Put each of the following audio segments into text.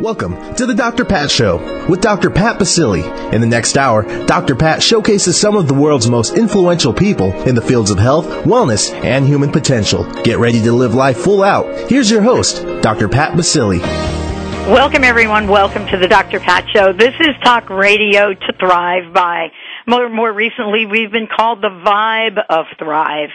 Welcome to the Dr. Pat Show with Dr. Pat Baccili. In the next hour, Dr. Pat showcases some of the world's most influential people in the fields of health, wellness, and human potential. Get ready to live life full out. Here's your host, Dr. Pat Baccili. Welcome, everyone. Welcome to the Dr. Pat Show. This is Talk Radio to Thrive by. More, more recently, we've been called the Vibe of Thrive.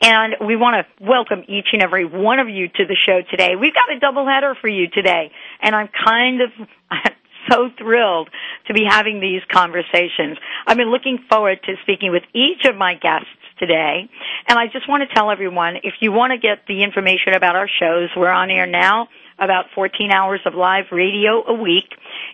And we want to welcome each and every one of you to the show today. We've got a double header for you today. And I'm kind of so thrilled to be having these conversations. I've been looking forward to speaking with each of my guests today. And I just want to tell everyone, if you want to get the information about our shows, we're on air now about 14 hours of live radio a week.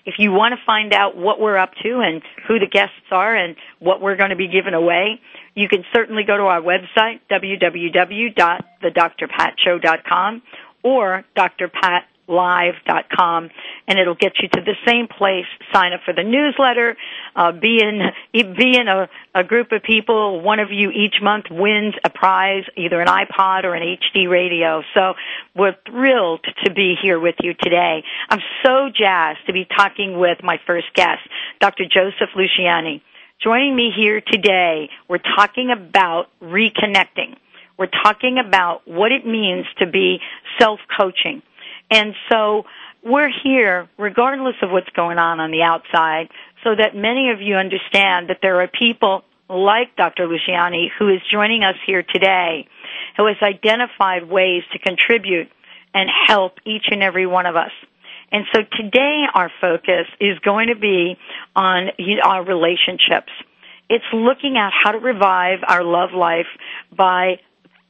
If you want to find out what we're up to and who the guests are and what we're going to be giving away, you can certainly go to our website, www.thedrpatshow.com or drpat live.com and it'll get you to the same place. Sign up for the newsletter uh, be in be in a, a group of people. One of you each month wins a prize either an ipod or an hd radio. So we're thrilled to be here with you today. I'm so jazzed to be talking with my first guest dr joseph luciani. Joining me here today we're talking about reconnecting. We're talking about what it means to be self coaching and so we're here regardless of what's going on on the outside so that many of you understand that there are people like Dr. Luciani who is joining us here today who has identified ways to contribute and help each and every one of us. And so today our focus is going to be on our relationships. It's looking at how to revive our love life by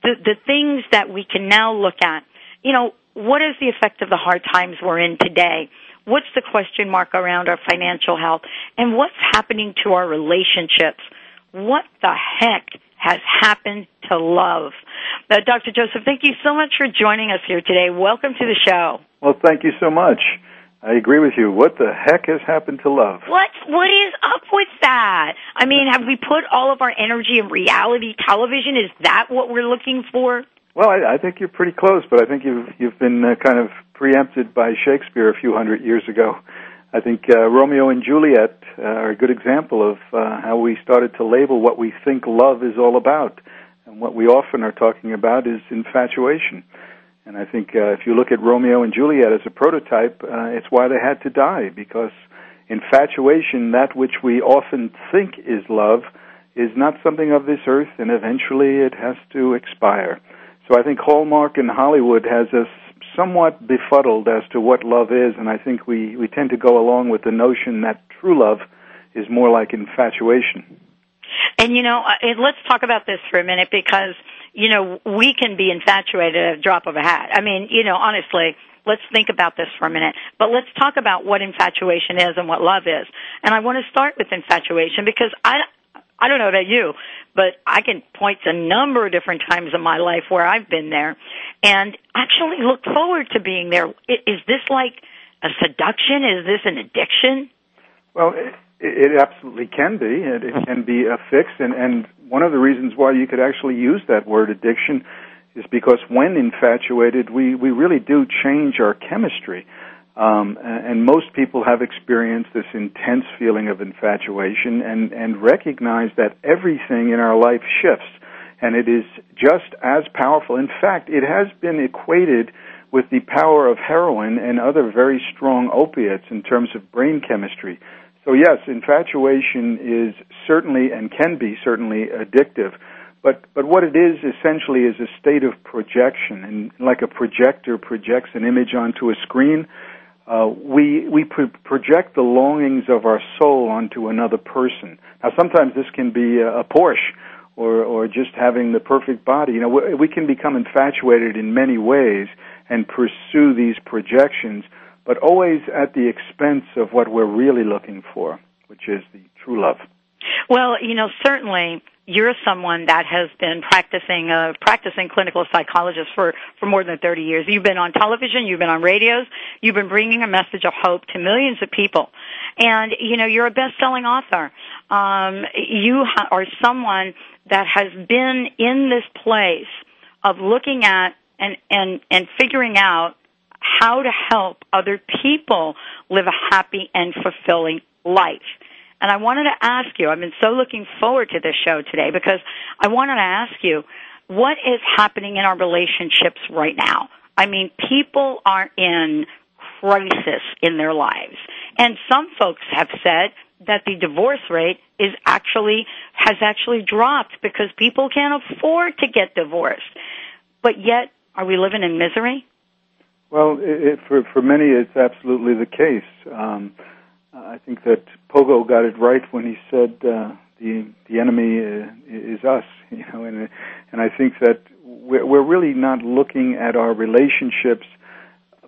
the, the things that we can now look at. You know, what is the effect of the hard times we're in today? What's the question mark around our financial health? And what's happening to our relationships? What the heck has happened to love? Uh, Dr. Joseph, thank you so much for joining us here today. Welcome to the show. Well, thank you so much. I agree with you. What the heck has happened to love? What what is up with that? I mean, have we put all of our energy in reality television? Is that what we're looking for? Well, I, I think you're pretty close, but I think you've you've been uh, kind of preempted by Shakespeare a few hundred years ago. I think uh, Romeo and Juliet uh, are a good example of uh, how we started to label what we think love is all about, and what we often are talking about is infatuation. And I think uh, if you look at Romeo and Juliet as a prototype, uh, it's why they had to die because infatuation, that which we often think is love, is not something of this earth, and eventually it has to expire. So I think Hallmark and Hollywood has us somewhat befuddled as to what love is, and I think we, we tend to go along with the notion that true love is more like infatuation. And you know, uh, let's talk about this for a minute because you know we can be infatuated at a drop of a hat. I mean, you know, honestly, let's think about this for a minute. But let's talk about what infatuation is and what love is. And I want to start with infatuation because I I don't know about you, but I can point to a number of different times in my life where I've been there and actually look forward to being there. Is this like a seduction? Is this an addiction? Well, it, it absolutely can be. It, it can be a fix, and, and one of the reasons why you could actually use that word addiction is because when infatuated, we, we really do change our chemistry. Um, and most people have experienced this intense feeling of infatuation and, and recognize that everything in our life shifts. And it is just as powerful. In fact, it has been equated with the power of heroin and other very strong opiates in terms of brain chemistry. So yes, infatuation is certainly and can be certainly addictive. But, but what it is essentially is a state of projection. And like a projector projects an image onto a screen, uh, we we pro- project the longings of our soul onto another person. Now, sometimes this can be a, a Porsche, or or just having the perfect body. You know, we, we can become infatuated in many ways and pursue these projections, but always at the expense of what we're really looking for, which is the true love. Well, you know, certainly you're someone that has been practicing a uh, practicing clinical psychologist for for more than 30 years. You've been on television, you've been on radios, you've been bringing a message of hope to millions of people, and you know you're a best-selling author. Um, you ha- are someone that has been in this place of looking at and and and figuring out how to help other people live a happy and fulfilling life. And I wanted to ask you, I've been so looking forward to this show today because I wanted to ask you, what is happening in our relationships right now? I mean, people are in crisis in their lives. And some folks have said that the divorce rate is actually, has actually dropped because people can't afford to get divorced. But yet, are we living in misery? Well, it, for for many, it's absolutely the case. Um, I think that Pogo got it right when he said uh, the the enemy uh, is us. You know, and and I think that we're, we're really not looking at our relationships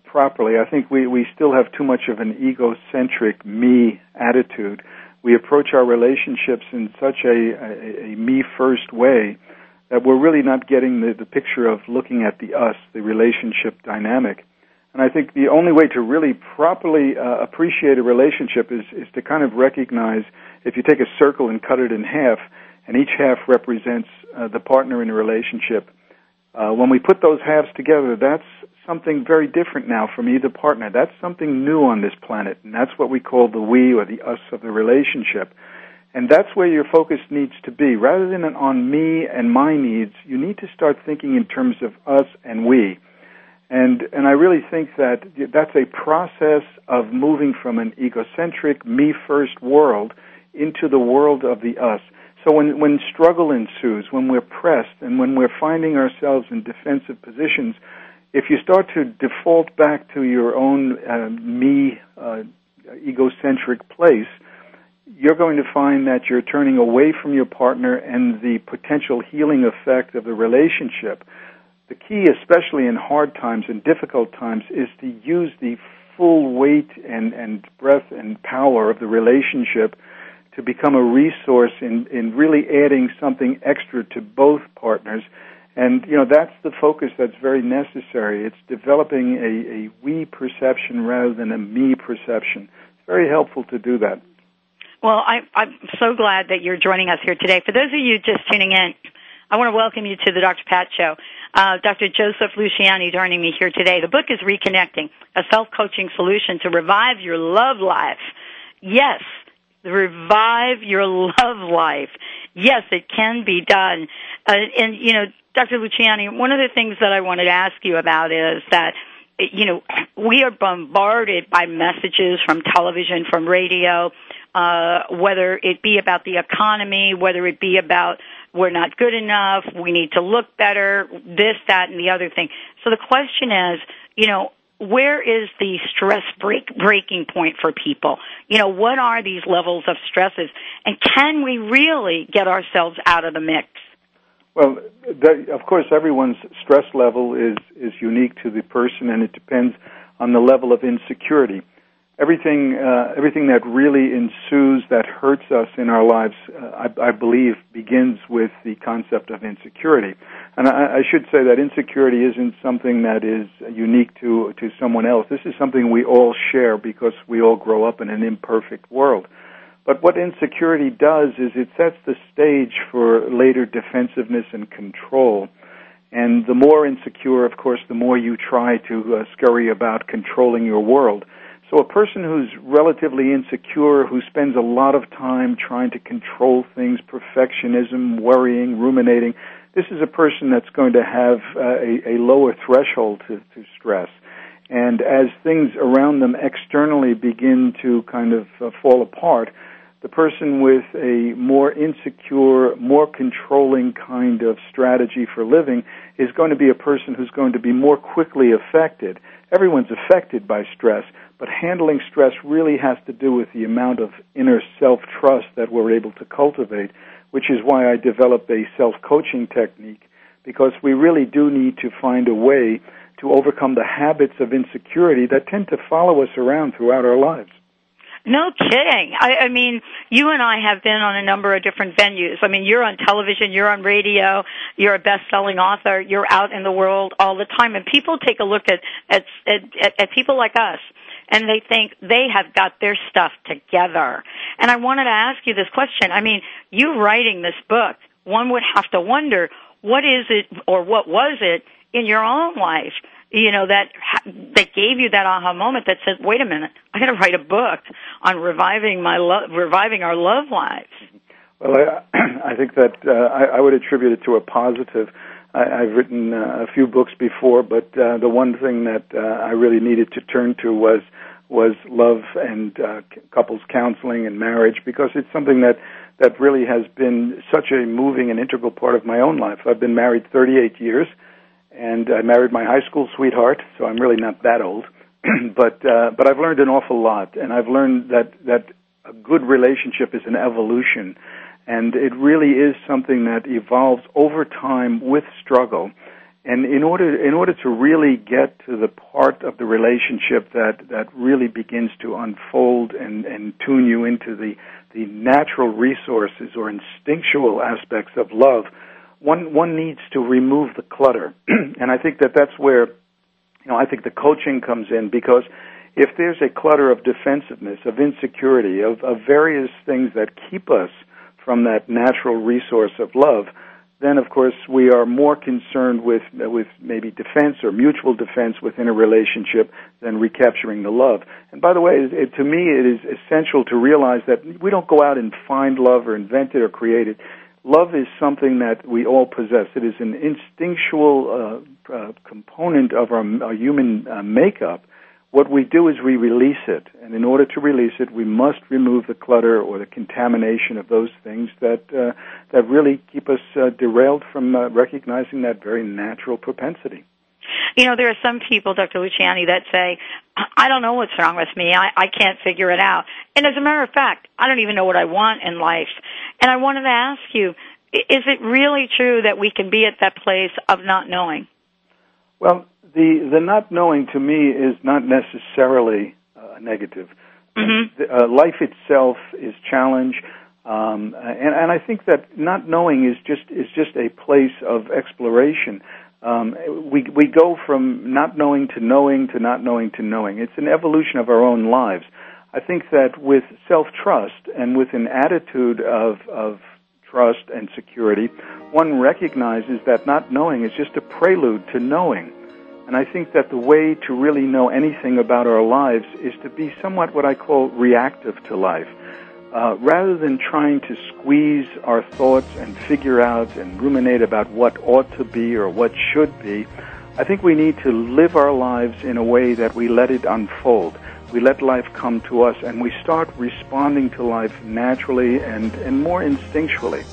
properly. I think we we still have too much of an egocentric me attitude. We approach our relationships in such a, a, a me first way that we're really not getting the, the picture of looking at the us, the relationship dynamic. And I think the only way to really properly uh, appreciate a relationship is, is to kind of recognize if you take a circle and cut it in half, and each half represents uh, the partner in a relationship. Uh, when we put those halves together, that's something very different now from either partner. That's something new on this planet, and that's what we call the we or the us of the relationship. And that's where your focus needs to be. Rather than on me and my needs, you need to start thinking in terms of us and we. And, and I really think that that's a process of moving from an egocentric, me first world into the world of the us. So when, when struggle ensues, when we're pressed, and when we're finding ourselves in defensive positions, if you start to default back to your own uh, me uh, egocentric place, you're going to find that you're turning away from your partner and the potential healing effect of the relationship the key, especially in hard times and difficult times, is to use the full weight and, and breadth and power of the relationship to become a resource in, in really adding something extra to both partners. And, you know, that's the focus that's very necessary. It's developing a, a we perception rather than a me perception. It's very helpful to do that. Well, I, I'm so glad that you're joining us here today. For those of you just tuning in, I want to welcome you to the Dr. Pat Show. Uh, Dr. Joseph Luciani joining me here today. The book is Reconnecting, a self-coaching solution to revive your love life. Yes, revive your love life. Yes, it can be done. Uh, and, you know, Dr. Luciani, one of the things that I wanted to ask you about is that you know, we are bombarded by messages from television, from radio, uh, whether it be about the economy, whether it be about we're not good enough, we need to look better, this, that, and the other thing. So the question is, you know, where is the stress break, breaking point for people? You know, what are these levels of stresses? And can we really get ourselves out of the mix? Well, that, of course, everyone's stress level is, is unique to the person and it depends on the level of insecurity everything uh, everything that really ensues that hurts us in our lives, uh, I, I, believe, begins with the concept of insecurity. And I, I, should say that insecurity isn't something that is unique to to someone else. This is something we all share because we all grow up in an imperfect world. But what insecurity does is it sets the stage for later defensiveness and control. And the more insecure, of course, the more you try to uh, scurry about controlling your world. So a person who's relatively insecure, who spends a lot of time trying to control things, perfectionism, worrying, ruminating, this is a person that's going to have uh, a, a, lower threshold to, to, stress. And as things around them externally begin to kind of uh, fall apart, the person with a more insecure, more controlling kind of strategy for living is going to be a person who's going to be more quickly affected. Everyone's affected by stress, but handling stress really has to do with the amount of inner self trust that we're able to cultivate, which is why I developed a self coaching technique, because we really do need to find a way to overcome the habits of insecurity that tend to follow us around throughout our lives. No kidding. I, I mean, you and I have been on a number of different venues. I mean, you're on television, you're on radio, you're a best-selling author, you're out in the world all the time, and people take a look at at at, at people like us and they think they have got their stuff together. And I wanted to ask you this question. I mean, you writing this book, one would have to wonder, what is it or what was it in your own life you know, that that gave you that aha moment that said, "Wait a minute, I got to write a book on reviving my love, reviving our love lives." Well, I, I think that uh, I, I would attribute it to a positive. I, I've written uh, a few books before, but uh, the one thing that uh, I really needed to turn to was was love and uh, couples counseling and marriage because it's something that that really has been such a moving and integral part of my own life. I've been married 38 years, and I married my high school sweetheart, so I'm really not that old. but uh, but I've learned an awful lot, and I've learned that that a good relationship is an evolution, and it really is something that evolves over time with struggle. And in order in order to really get to the part of the relationship that that really begins to unfold and and tune you into the the natural resources or instinctual aspects of love, one one needs to remove the clutter. and I think that that's where you know I think the coaching comes in because if there's a clutter of defensiveness, of insecurity, of, of various things that keep us from that natural resource of love, then of course we are more concerned with with maybe defense or mutual defense within a relationship than recapturing the love. And by the way, it, to me, it is essential to realize that we don't go out and find love or invent it or create it. Love is something that we all possess. It is an instinctual uh, uh, component of our, our human uh, makeup what we do is we release it. And in order to release it, we must remove the clutter or the contamination of those things that, uh, that really keep us uh, derailed from uh, recognizing that very natural propensity. You know, there are some people, Dr. Luciani, that say, I don't know what's wrong with me. I, I can't figure it out. And as a matter of fact, I don't even know what I want in life. And I wanted to ask you, is it really true that we can be at that place of not knowing? Well, the the not knowing to me is not necessarily uh, negative. Mm-hmm. Uh, life itself is challenge, um, and and I think that not knowing is just is just a place of exploration. Um, we we go from not knowing to knowing to not knowing to knowing. It's an evolution of our own lives. I think that with self trust and with an attitude of of trust and security, one recognizes that not knowing is just a prelude to knowing. And I think that the way to really know anything about our lives is to be somewhat what I call reactive to life. Uh, rather than trying to squeeze our thoughts and figure out and ruminate about what ought to be or what should be, I think we need to live our lives in a way that we let it unfold. We let life come to us and we start responding to life naturally and, and more instinctually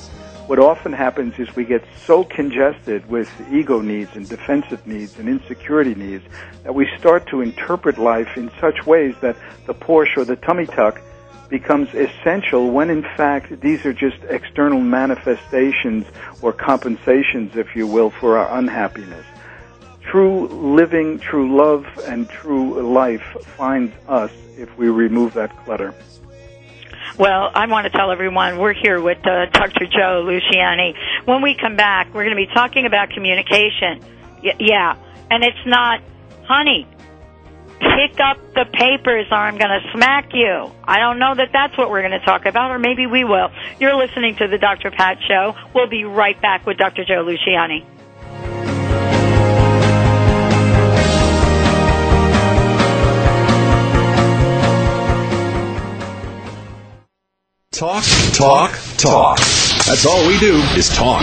what often happens is we get so congested with ego needs and defensive needs and insecurity needs that we start to interpret life in such ways that the Porsche or the tummy tuck becomes essential when in fact these are just external manifestations or compensations, if you will, for our unhappiness. True living, true love, and true life finds us if we remove that clutter. Well, I want to tell everyone we're here with uh, Dr. Joe Luciani. When we come back, we're going to be talking about communication. Y- yeah, and it's not, honey, pick up the papers or I'm going to smack you. I don't know that that's what we're going to talk about, or maybe we will. You're listening to the Dr. Pat Show. We'll be right back with Dr. Joe Luciani. Talk, talk, talk. That's all we do is talk.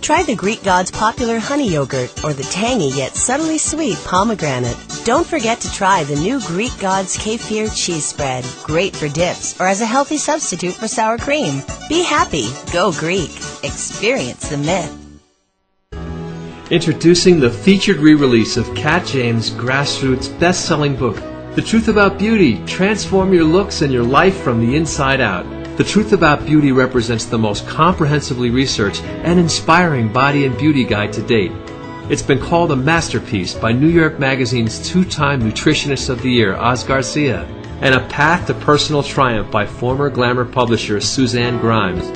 Try the Greek God's popular honey yogurt or the tangy yet subtly sweet pomegranate. Don't forget to try the new Greek God's kefir cheese spread. Great for dips or as a healthy substitute for sour cream. Be happy. Go Greek. Experience the myth. Introducing the featured re-release of Kat James' grassroots best-selling book, The Truth About Beauty: Transform Your Looks and Your Life from the Inside Out. The Truth About Beauty represents the most comprehensively researched and inspiring body and beauty guide to date. It's been called a masterpiece by New York Magazine's two-time Nutritionist of the Year, Oz Garcia, and a path to personal triumph by former glamour publisher Suzanne Grimes.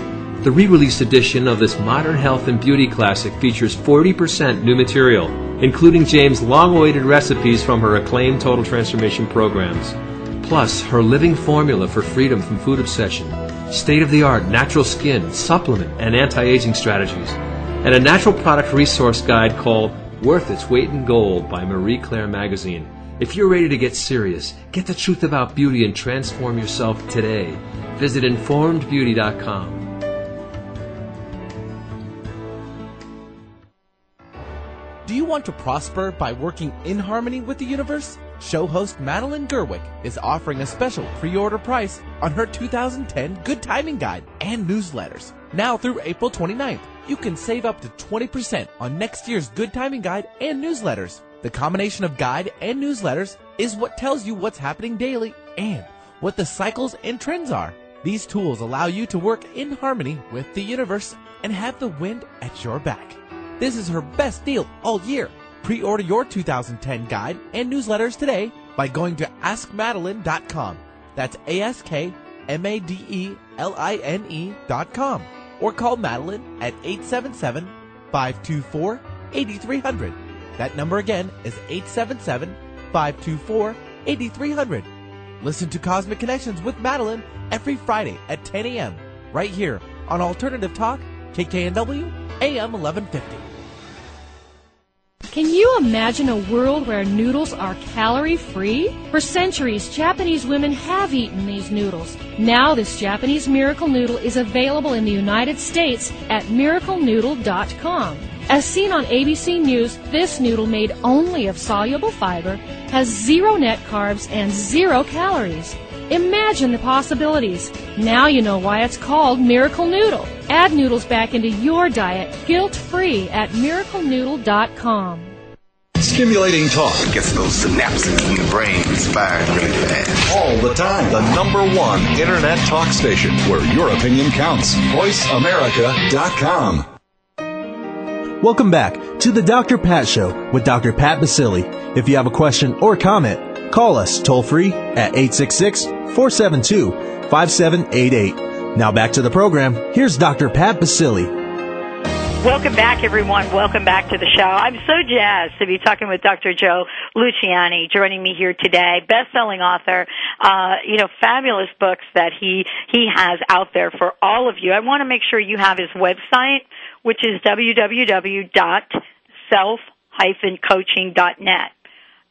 The re-released edition of this modern health and beauty classic features 40% new material, including James' long-awaited recipes from her acclaimed Total Transformation programs, plus her living formula for freedom from food obsession, state-of-the-art natural skin, supplement, and anti-aging strategies, and a natural product resource guide called Worth Its Weight in Gold by Marie Claire Magazine. If you're ready to get serious, get the truth about beauty and transform yourself today. Visit informedbeauty.com. Do you want to prosper by working in harmony with the universe? Show host Madeline Gerwick is offering a special pre-order price on her 2010 Good Timing Guide and newsletters. Now through April 29th, you can save up to 20% on next year's Good Timing Guide and newsletters. The combination of guide and newsletters is what tells you what's happening daily and what the cycles and trends are. These tools allow you to work in harmony with the universe and have the wind at your back. This is her best deal all year. Pre-order your 2010 guide and newsletters today by going to askmadeline.com. That's A-S-K-M-A-D-E-L-I-N-E dot com. Or call Madeline at 877-524-8300. That number again is 877-524-8300. Listen to Cosmic Connections with Madeline every Friday at 10 a.m. right here on Alternative Talk, KKNW, AM 1150. Can you imagine a world where noodles are calorie free? For centuries, Japanese women have eaten these noodles. Now, this Japanese miracle noodle is available in the United States at miraclenoodle.com. As seen on ABC News, this noodle made only of soluble fiber has zero net carbs and zero calories. Imagine the possibilities. Now you know why it's called Miracle Noodle. Add noodles back into your diet guilt free at miraclenoodle.com. Stimulating talk gets those synapses in the brain firing really fast. all the time. The number one internet talk station where your opinion counts. VoiceAmerica.com. Welcome back to the Dr. Pat Show with Dr. Pat Baccili. If you have a question or comment, call us toll free at 866 472 5788. Now back to the program. Here's Dr. Pat Baccili. Welcome back, everyone. Welcome back to the show. I'm so jazzed to be talking with Dr. Joe Luciani, joining me here today. Best-selling author, uh, you know, fabulous books that he he has out there for all of you. I want to make sure you have his website, which is www.self-coaching.net.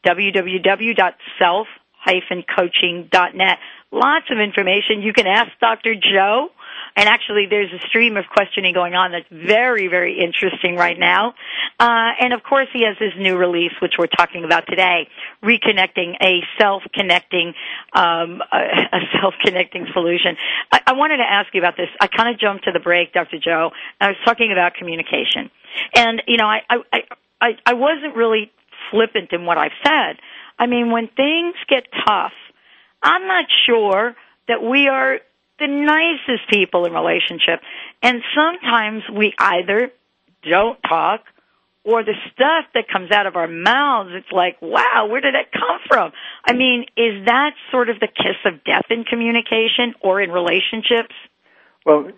www.self-coaching.net. Lots of information. You can ask Dr. Joe. And actually, there's a stream of questioning going on that's very, very interesting right now. Uh, and of course, he has his new release, which we're talking about today, reconnecting a self-connecting, um, a, self-connecting solution. I, I wanted to ask you about this. I kind of jumped to the break, Dr. Joe. I was talking about communication, and you know, I, I, I, I wasn't really flippant in what I've said. I mean, when things get tough, I'm not sure that we are the nicest people in relationship. And sometimes we either don't talk or the stuff that comes out of our mouths, it's like, wow, where did that come from? I mean, is that sort of the kiss of death in communication or in relationships? Well,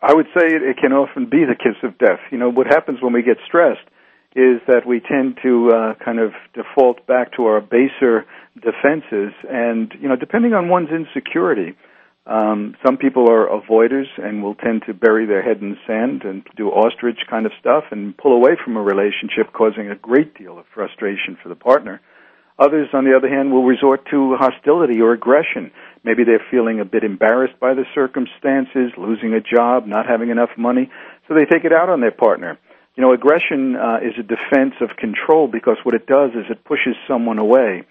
I would say it, it can often be the kiss of death. You know, what happens when we get stressed is that we tend to uh, kind of default back to our baser defenses, and you know, depending on one's insecurity, um, some people are avoiders and will tend to bury their head in the sand and do ostrich kind of stuff and pull away from a relationship, causing a great deal of frustration for the partner. Others, on the other hand, will resort to hostility or aggression. Maybe they're feeling a bit embarrassed by the circumstances, losing a job, not having enough money, so they take it out on their partner. You know, aggression uh, is a defense of control because what it does is it pushes someone away.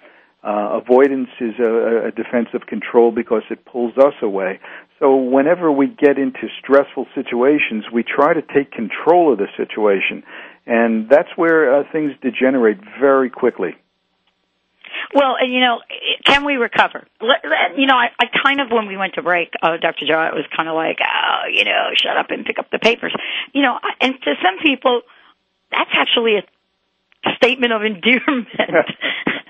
Uh, avoidance is a, a defense of control because it pulls us away. So whenever we get into stressful situations, we try to take control of the situation, and that's where uh, things degenerate very quickly. Well, you know, can we recover? You know, I, I kind of when we went to break, uh, Dr. Joe, it was kind of like, oh, you know, shut up and pick up the papers. You know, and to some people, that's actually a statement of endearment.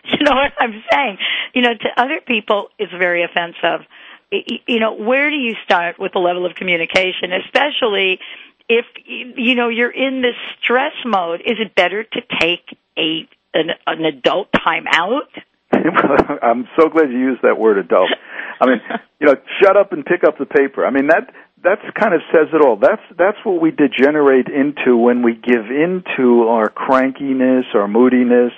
you know what I'm saying? You know, to other people, it's very offensive. You know, where do you start with the level of communication, especially if you know you're in this stress mode? Is it better to take a an, an adult time out? I'm so glad you used that word adult. I mean, you know, shut up and pick up the paper. I mean that that's kind of says it all. That's that's what we degenerate into when we give in to our crankiness, our moodiness.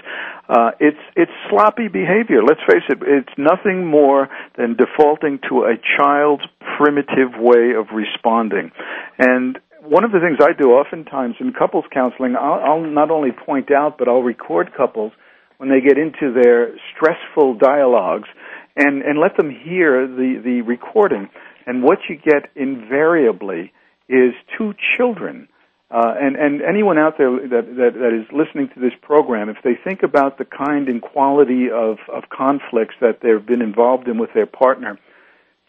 Uh, it's it's sloppy behavior. Let's face it. It's nothing more than defaulting to a child's primitive way of responding. And one of the things I do oftentimes in couples counseling, I'll, I'll not only point out, but I'll record couples when they get into their stressful dialogues and, and let them hear the, the recording. And what you get invariably is two children. Uh, and, and anyone out there that, that, that is listening to this program, if they think about the kind and quality of, of conflicts that they've been involved in with their partner,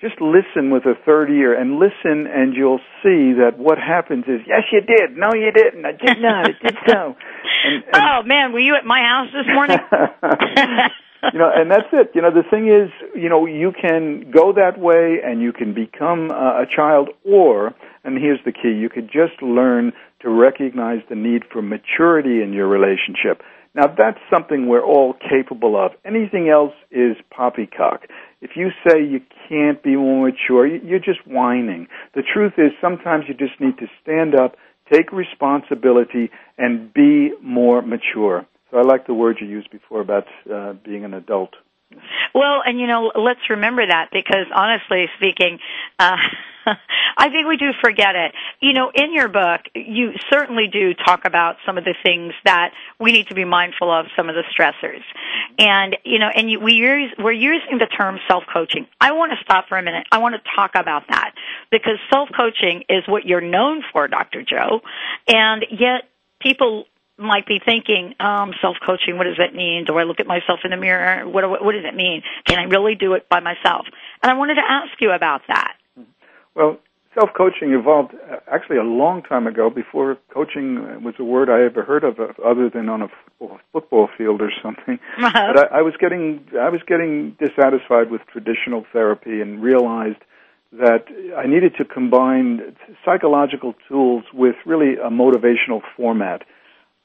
just listen with a third ear and listen and you'll see that what happens is yes you did. No you didn't. I did not i did so and, and oh man were you at my house this morning? You know and that's it. You know the thing is you know you can go that way and you can become uh, a child or and here's the key you could just learn to recognize the need for maturity in your relationship. Now that's something we're all capable of. Anything else is poppycock. If you say you can't be more mature, you're just whining. The truth is sometimes you just need to stand up, take responsibility, and be more mature. So I like the word you used before about uh, being an adult. Well, and you know, let's remember that because honestly speaking, uh, I think we do forget it. You know, in your book, you certainly do talk about some of the things that we need to be mindful of, some of the stressors. And, you know, and you, we use, we're using the term self-coaching. I want to stop for a minute. I want to talk about that because self-coaching is what you're known for, Dr. Joe. And yet people might be thinking, um, self-coaching, what does that mean? Do I look at myself in the mirror? What, what does it mean? Can I really do it by myself? And I wanted to ask you about that. Well, self-coaching evolved uh, actually a long time ago before coaching was a word I ever heard of uh, other than on a football field or something. Uh-huh. But I, I was getting, I was getting dissatisfied with traditional therapy and realized that I needed to combine psychological tools with really a motivational format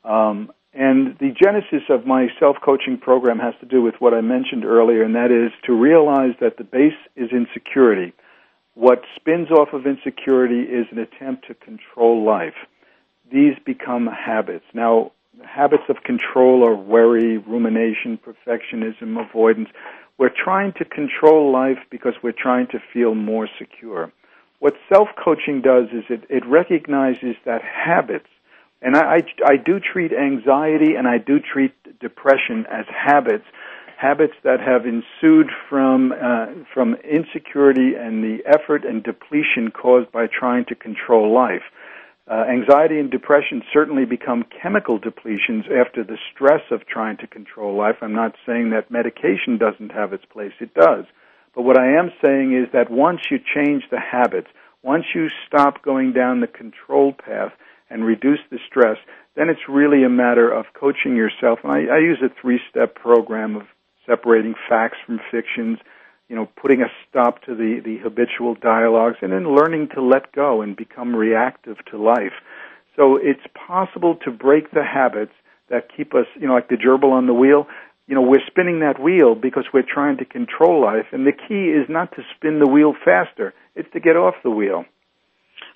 um, and the genesis of my self-coaching program has to do with what I mentioned earlier, and that is to realize that the base is insecurity. What spins off of insecurity is an attempt to control life. These become habits. Now, habits of control are worry, rumination, perfectionism, avoidance. We're trying to control life because we're trying to feel more secure. What self-coaching does is it, it recognizes that habits and I, I, I do treat anxiety and I do treat depression as habits, habits that have ensued from uh, from insecurity and the effort and depletion caused by trying to control life. Uh, anxiety and depression certainly become chemical depletions after the stress of trying to control life. I'm not saying that medication doesn't have its place; it does. But what I am saying is that once you change the habits, once you stop going down the control path, and reduce the stress, then it's really a matter of coaching yourself. And I, I use a three-step program of separating facts from fictions, you know, putting a stop to the, the habitual dialogues, and then learning to let go and become reactive to life. So it's possible to break the habits that keep us, you know, like the gerbil on the wheel. You know, we're spinning that wheel because we're trying to control life, and the key is not to spin the wheel faster; it's to get off the wheel.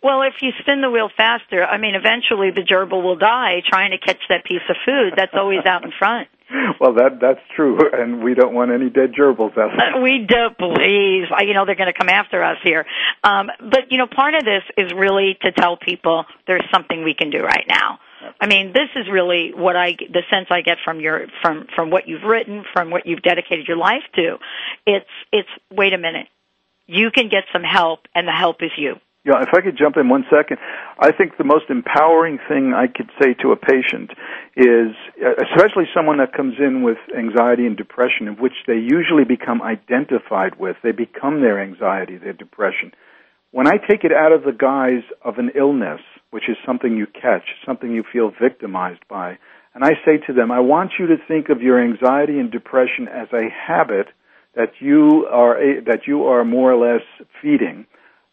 Well, if you spin the wheel faster, I mean, eventually the gerbil will die trying to catch that piece of food that's always out in front. well, that that's true, and we don't want any dead gerbils out there. We don't, please. You know they're going to come after us here. Um, but you know, part of this is really to tell people there's something we can do right now. I mean, this is really what I the sense I get from your from from what you've written, from what you've dedicated your life to. It's it's wait a minute. You can get some help and the help is you. Yeah, if I could jump in one second, I think the most empowering thing I could say to a patient is, especially someone that comes in with anxiety and depression, in which they usually become identified with, they become their anxiety, their depression. When I take it out of the guise of an illness, which is something you catch, something you feel victimized by, and I say to them, I want you to think of your anxiety and depression as a habit that you are a, that you are more or less feeding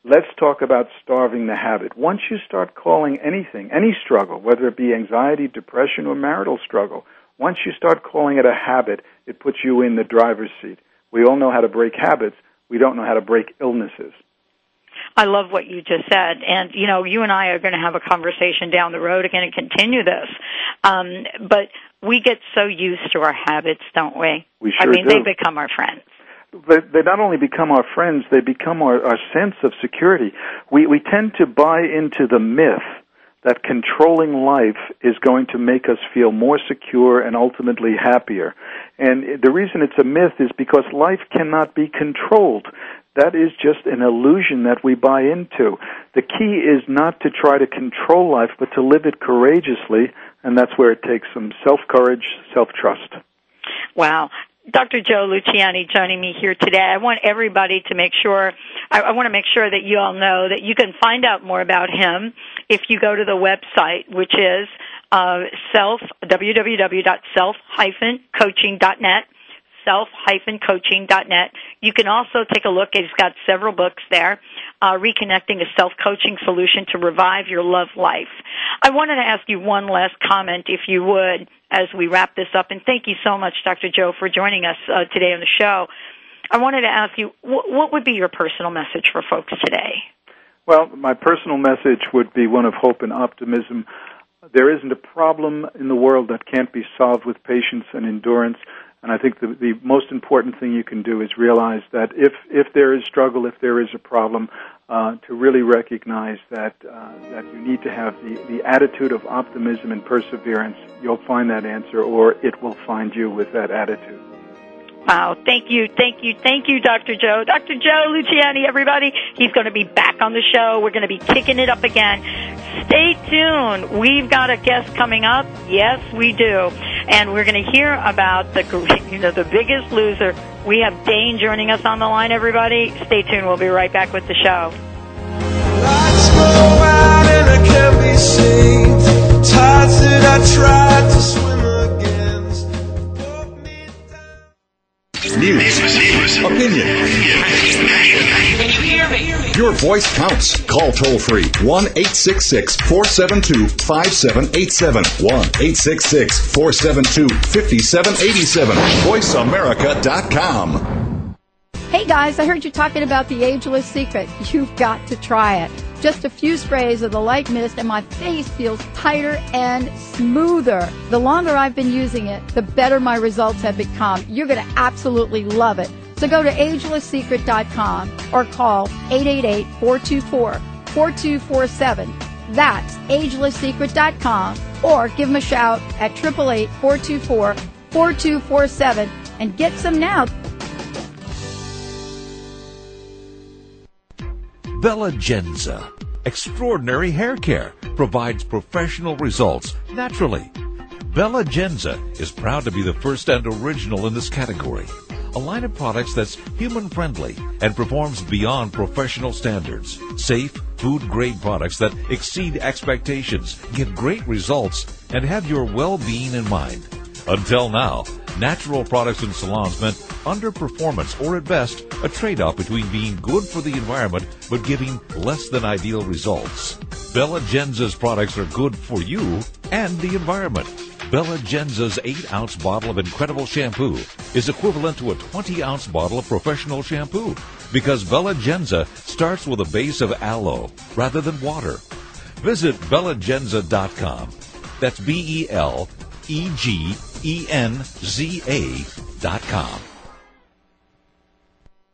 Let's talk about starving the habit. Once you start calling anything, any struggle, whether it be anxiety, depression, or marital struggle, once you start calling it a habit, it puts you in the driver's seat. We all know how to break habits. We don't know how to break illnesses. I love what you just said. And, you know, you and I are going to have a conversation down the road again and continue this. Um, but we get so used to our habits, don't we? We sure I mean, do. they become our friends they, they not only become our friends, they become our, our sense of security. We, we tend to buy into the myth that controlling life is going to make us feel more secure and ultimately happier. And the reason it's a myth is because life cannot be controlled. That is just an illusion that we buy into. The key is not to try to control life, but to live it courageously, and that's where it takes some self-courage, self-trust. Wow. Dr. Joe Luciani joining me here today. I want everybody to make sure, I, I, want to make sure that you all know that you can find out more about him if you go to the website, which is uh, self, www.self-coaching.net self-coaching.net. You can also take a look. He's got several books there. Uh, Reconnecting a Self-Coaching Solution to Revive Your Love Life. I wanted to ask you one last comment, if you would, as we wrap this up. And thank you so much, Dr. Joe, for joining us uh, today on the show. I wanted to ask you, wh- what would be your personal message for folks today? Well, my personal message would be one of hope and optimism. There isn't a problem in the world that can't be solved with patience and endurance. And I think the, the most important thing you can do is realize that if, if there is struggle, if there is a problem, uh, to really recognize that, uh, that you need to have the, the attitude of optimism and perseverance. You'll find that answer, or it will find you with that attitude. Wow. Thank you. Thank you. Thank you, Dr. Joe. Dr. Joe Luciani, everybody. He's going to be back on the show. We're going to be kicking it up again. Stay tuned. We've got a guest coming up. Yes, we do. And we're going to hear about the, you know, the biggest loser. We have Dane joining us on the line, everybody. Stay tuned. We'll be right back with the show. Lights go out and I can't be saved. Tides that I tried to swim News. Opinion. Can you hear me? Your voice counts. Call toll free 1 866 472 5787. 1 866 472 5787. VoiceAmerica.com. Hey guys, I heard you talking about the ageless secret. You've got to try it. Just a few sprays of the light mist and my face feels tighter and smoother. The longer I've been using it, the better my results have become. You're going to absolutely love it. So go to agelesssecret.com or call 888-424-4247. That's agelesssecret.com or give them a shout at 888-424-4247 and get some now. Belegenza Extraordinary hair care provides professional results naturally. Belegenza is proud to be the first and original in this category. A line of products that's human friendly and performs beyond professional standards. Safe, food grade products that exceed expectations, give great results, and have your well being in mind. Until now, natural products in salons meant underperformance or at best a trade-off between being good for the environment but giving less than ideal results. Belegenza's products are good for you and the environment. Belegenza's 8-ounce bottle of incredible shampoo is equivalent to a 20-ounce bottle of professional shampoo because Belegenza starts with a base of aloe rather than water. Visit belegenza.com. That's B-E-L E N Z A dot com.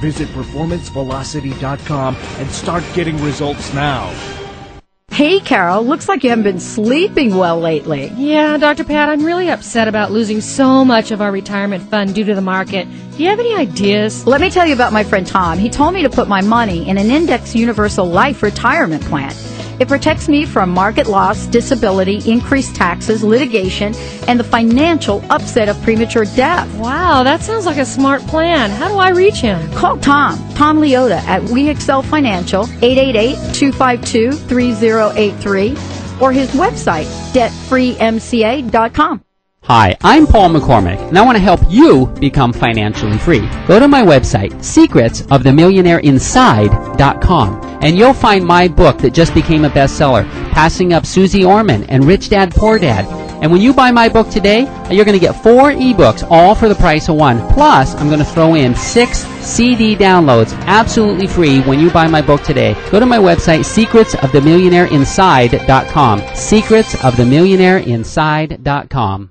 Visit performancevelocity.com and start getting results now. Hey, Carol, looks like you haven't been sleeping well lately. Yeah, Dr. Pat, I'm really upset about losing so much of our retirement fund due to the market. Do you have any ideas? Let me tell you about my friend Tom. He told me to put my money in an Index Universal Life retirement plan. It protects me from market loss, disability, increased taxes, litigation, and the financial upset of premature death. Wow, that sounds like a smart plan. How do I reach him? Call Tom, Tom Leota at We Excel Financial, 888-252-3083, or his website, debtfreemca.com. Hi, I'm Paul McCormick, and I want to help you become financially free. Go to my website, secretsofthemillionaireinside.com, and you'll find my book that just became a bestseller, Passing Up Susie Orman and Rich Dad Poor Dad. And when you buy my book today, you're going to get four ebooks, all for the price of one. Plus, I'm going to throw in six CD downloads absolutely free when you buy my book today. Go to my website, secretsofthemillionaireinside.com. Secretsofthemillionaireinside.com.